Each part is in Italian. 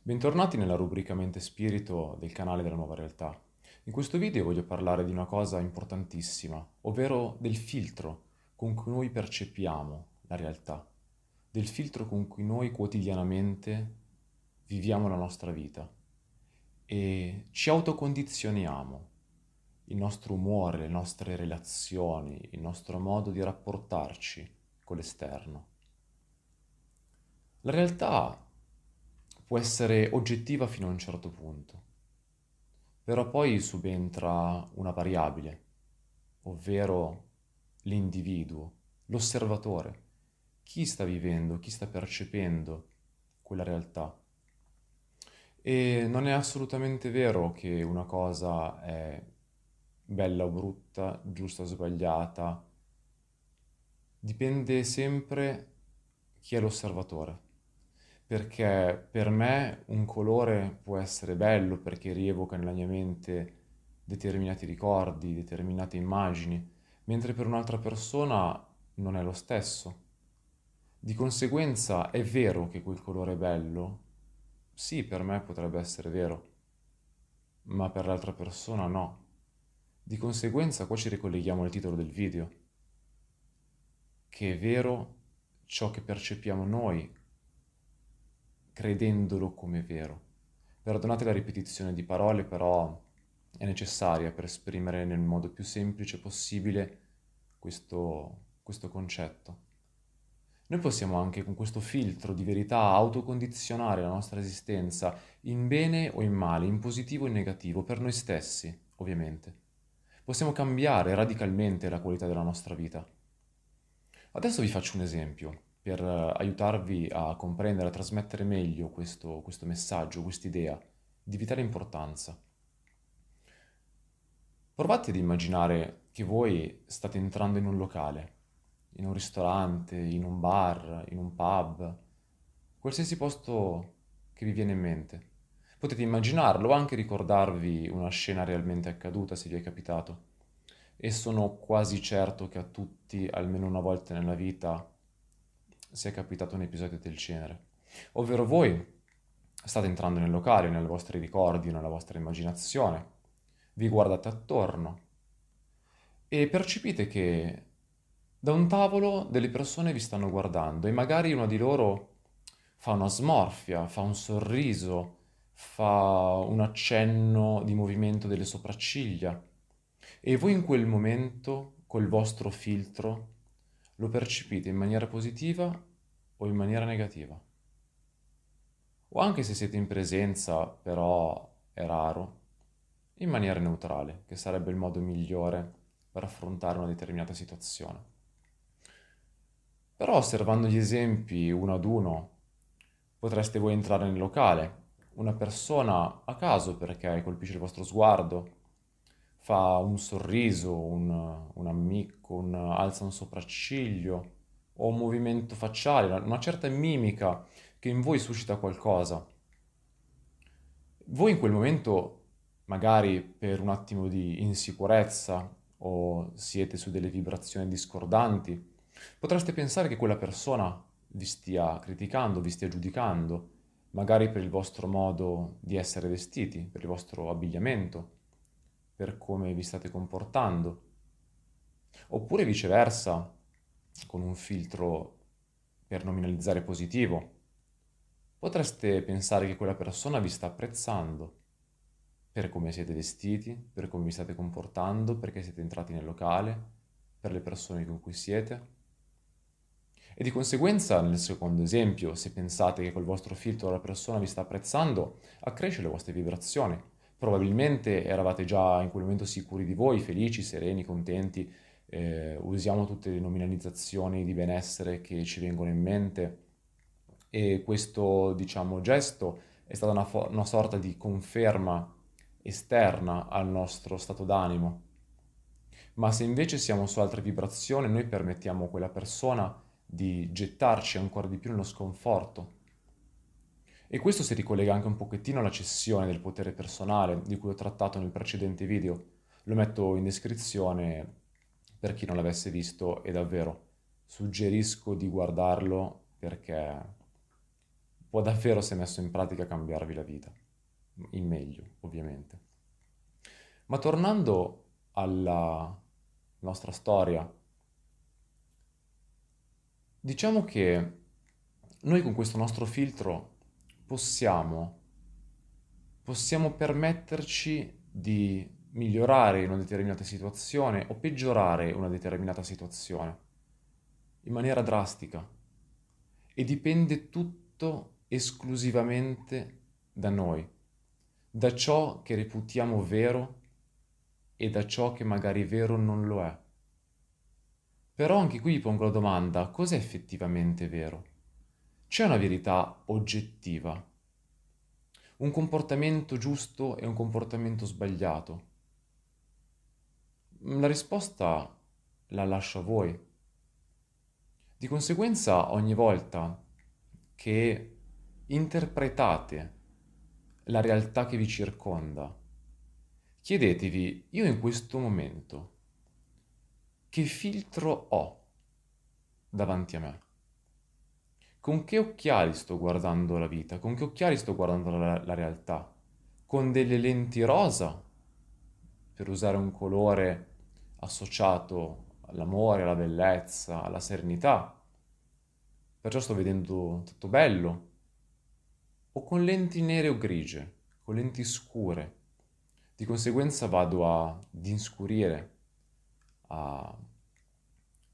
Bentornati nella rubrica Mente Spirito del canale della Nuova Realtà. In questo video voglio parlare di una cosa importantissima, ovvero del filtro con cui noi percepiamo la realtà, del filtro con cui noi quotidianamente viviamo la nostra vita e ci autocondizioniamo il nostro umore, le nostre relazioni, il nostro modo di rapportarci con l'esterno. La realtà può essere oggettiva fino a un certo punto, però poi subentra una variabile, ovvero l'individuo, l'osservatore, chi sta vivendo, chi sta percependo quella realtà. E non è assolutamente vero che una cosa è bella o brutta, giusta o sbagliata, dipende sempre chi è l'osservatore. Perché per me un colore può essere bello perché rievoca nella mia mente determinati ricordi, determinate immagini, mentre per un'altra persona non è lo stesso. Di conseguenza è vero che quel colore è bello? Sì, per me potrebbe essere vero, ma per l'altra persona no. Di conseguenza qua ci ricolleghiamo al titolo del video, che è vero ciò che percepiamo noi, credendolo come vero. Perdonate la ripetizione di parole, però è necessaria per esprimere nel modo più semplice possibile questo, questo concetto. Noi possiamo anche con questo filtro di verità autocondizionare la nostra esistenza in bene o in male, in positivo o in negativo, per noi stessi, ovviamente possiamo cambiare radicalmente la qualità della nostra vita. Adesso vi faccio un esempio per eh, aiutarvi a comprendere, a trasmettere meglio questo, questo messaggio, quest'idea di vitale importanza. Provate ad immaginare che voi state entrando in un locale, in un ristorante, in un bar, in un pub, qualsiasi posto che vi viene in mente. Potete immaginarlo o anche ricordarvi una scena realmente accaduta se vi è capitato. E sono quasi certo che a tutti, almeno una volta nella vita, sia capitato un episodio del genere. Ovvero voi state entrando nel locale, nei vostri ricordi, nella vostra immaginazione, vi guardate attorno e percepite che da un tavolo delle persone vi stanno guardando e magari una di loro fa una smorfia, fa un sorriso, fa un accenno di movimento delle sopracciglia e voi in quel momento, col vostro filtro, lo percepite in maniera positiva o in maniera negativa. O anche se siete in presenza, però è raro, in maniera neutrale, che sarebbe il modo migliore per affrontare una determinata situazione. Però osservando gli esempi uno ad uno, potreste voi entrare nel locale una persona a caso perché colpisce il vostro sguardo, fa un sorriso, un, un ammicco, un, alza un sopracciglio o un movimento facciale, una certa mimica che in voi suscita qualcosa. Voi in quel momento, magari per un attimo di insicurezza o siete su delle vibrazioni discordanti, potreste pensare che quella persona vi stia criticando, vi stia giudicando magari per il vostro modo di essere vestiti, per il vostro abbigliamento, per come vi state comportando. Oppure viceversa, con un filtro per nominalizzare positivo, potreste pensare che quella persona vi sta apprezzando per come siete vestiti, per come vi state comportando, perché siete entrati nel locale, per le persone con cui siete. E di conseguenza, nel secondo esempio, se pensate che col vostro filtro la persona vi sta apprezzando, accresce le vostre vibrazioni. Probabilmente eravate già in quel momento sicuri di voi, felici, sereni, contenti, eh, usiamo tutte le nominalizzazioni di benessere che ci vengono in mente e questo, diciamo, gesto è stata una, fo- una sorta di conferma esterna al nostro stato d'animo. Ma se invece siamo su altre vibrazioni, noi permettiamo a quella persona di gettarci ancora di più nello sconforto. E questo si ricollega anche un pochettino alla cessione del potere personale di cui ho trattato nel precedente video. Lo metto in descrizione per chi non l'avesse visto e davvero suggerisco di guardarlo perché può davvero, se messo in pratica, cambiarvi la vita, in meglio, ovviamente. Ma tornando alla nostra storia, diciamo che noi con questo nostro filtro possiamo, possiamo permetterci di migliorare una determinata situazione o peggiorare una determinata situazione in maniera drastica e dipende tutto esclusivamente da noi, da ciò che reputiamo vero e da ciò che magari vero non lo è. Però anche qui vi pongo la domanda, cos'è effettivamente vero? C'è una verità oggettiva? Un comportamento giusto e un comportamento sbagliato? La risposta la lascio a voi. Di conseguenza, ogni volta che interpretate la realtà che vi circonda, chiedetevi, io in questo momento, che filtro ho davanti a me? Con che occhiali sto guardando la vita? Con che occhiali sto guardando la, la realtà? Con delle lenti rosa, per usare un colore associato all'amore, alla bellezza, alla serenità. Perciò sto vedendo tutto bello, o con lenti nere o grigie, con lenti scure. Di conseguenza vado ad inscurire, a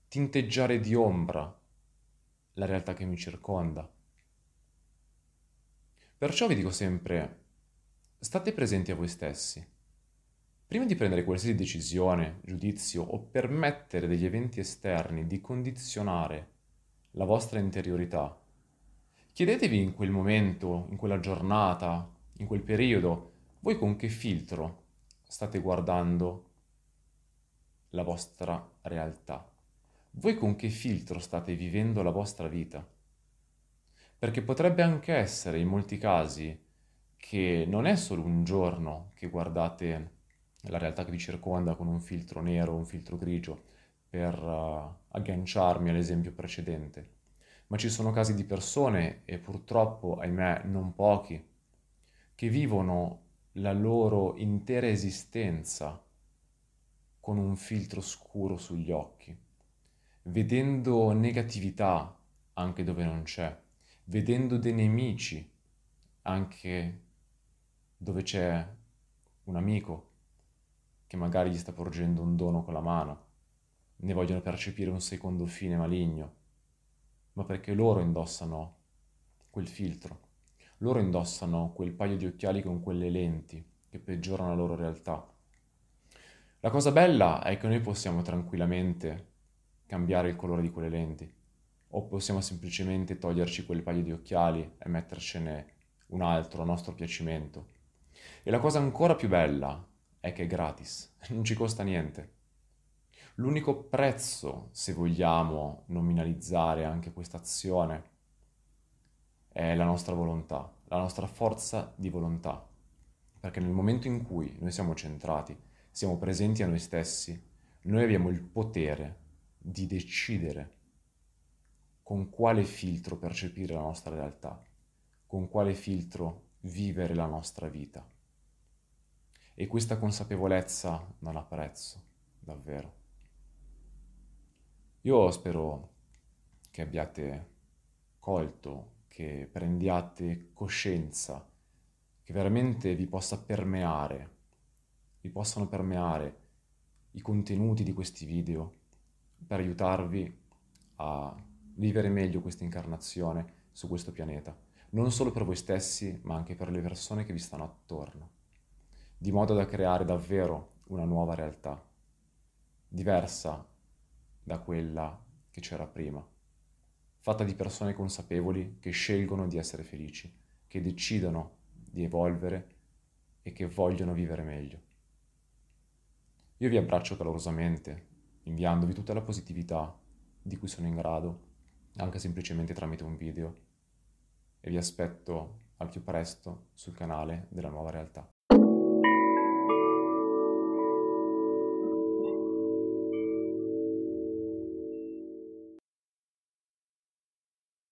tinteggiare di ombra la realtà che mi circonda. Perciò vi dico sempre, state presenti a voi stessi. Prima di prendere qualsiasi decisione, giudizio o permettere degli eventi esterni di condizionare la vostra interiorità, Chiedetevi in quel momento, in quella giornata, in quel periodo, voi con che filtro state guardando la vostra realtà? Voi con che filtro state vivendo la vostra vita? Perché potrebbe anche essere in molti casi che non è solo un giorno che guardate la realtà che vi circonda con un filtro nero, un filtro grigio, per uh, agganciarmi all'esempio precedente ma ci sono casi di persone, e purtroppo, ahimè, non pochi, che vivono la loro intera esistenza con un filtro scuro sugli occhi, vedendo negatività anche dove non c'è, vedendo dei nemici anche dove c'è un amico che magari gli sta porgendo un dono con la mano, ne vogliono percepire un secondo fine maligno. Ma perché loro indossano quel filtro, loro indossano quel paio di occhiali con quelle lenti che peggiorano la loro realtà. La cosa bella è che noi possiamo tranquillamente cambiare il colore di quelle lenti, o possiamo semplicemente toglierci quel paio di occhiali e mettercene un altro a nostro piacimento. E la cosa ancora più bella è che è gratis, non ci costa niente. L'unico prezzo, se vogliamo nominalizzare anche questa azione, è la nostra volontà, la nostra forza di volontà. Perché nel momento in cui noi siamo centrati, siamo presenti a noi stessi, noi abbiamo il potere di decidere con quale filtro percepire la nostra realtà, con quale filtro vivere la nostra vita. E questa consapevolezza non ha prezzo, davvero. Io spero che abbiate colto, che prendiate coscienza, che veramente vi possa permeare, vi possano permeare i contenuti di questi video per aiutarvi a vivere meglio questa incarnazione su questo pianeta, non solo per voi stessi, ma anche per le persone che vi stanno attorno, di modo da creare davvero una nuova realtà, diversa da quella che c'era prima, fatta di persone consapevoli che scelgono di essere felici, che decidono di evolvere e che vogliono vivere meglio. Io vi abbraccio calorosamente, inviandovi tutta la positività di cui sono in grado, anche semplicemente tramite un video, e vi aspetto al più presto sul canale della nuova realtà.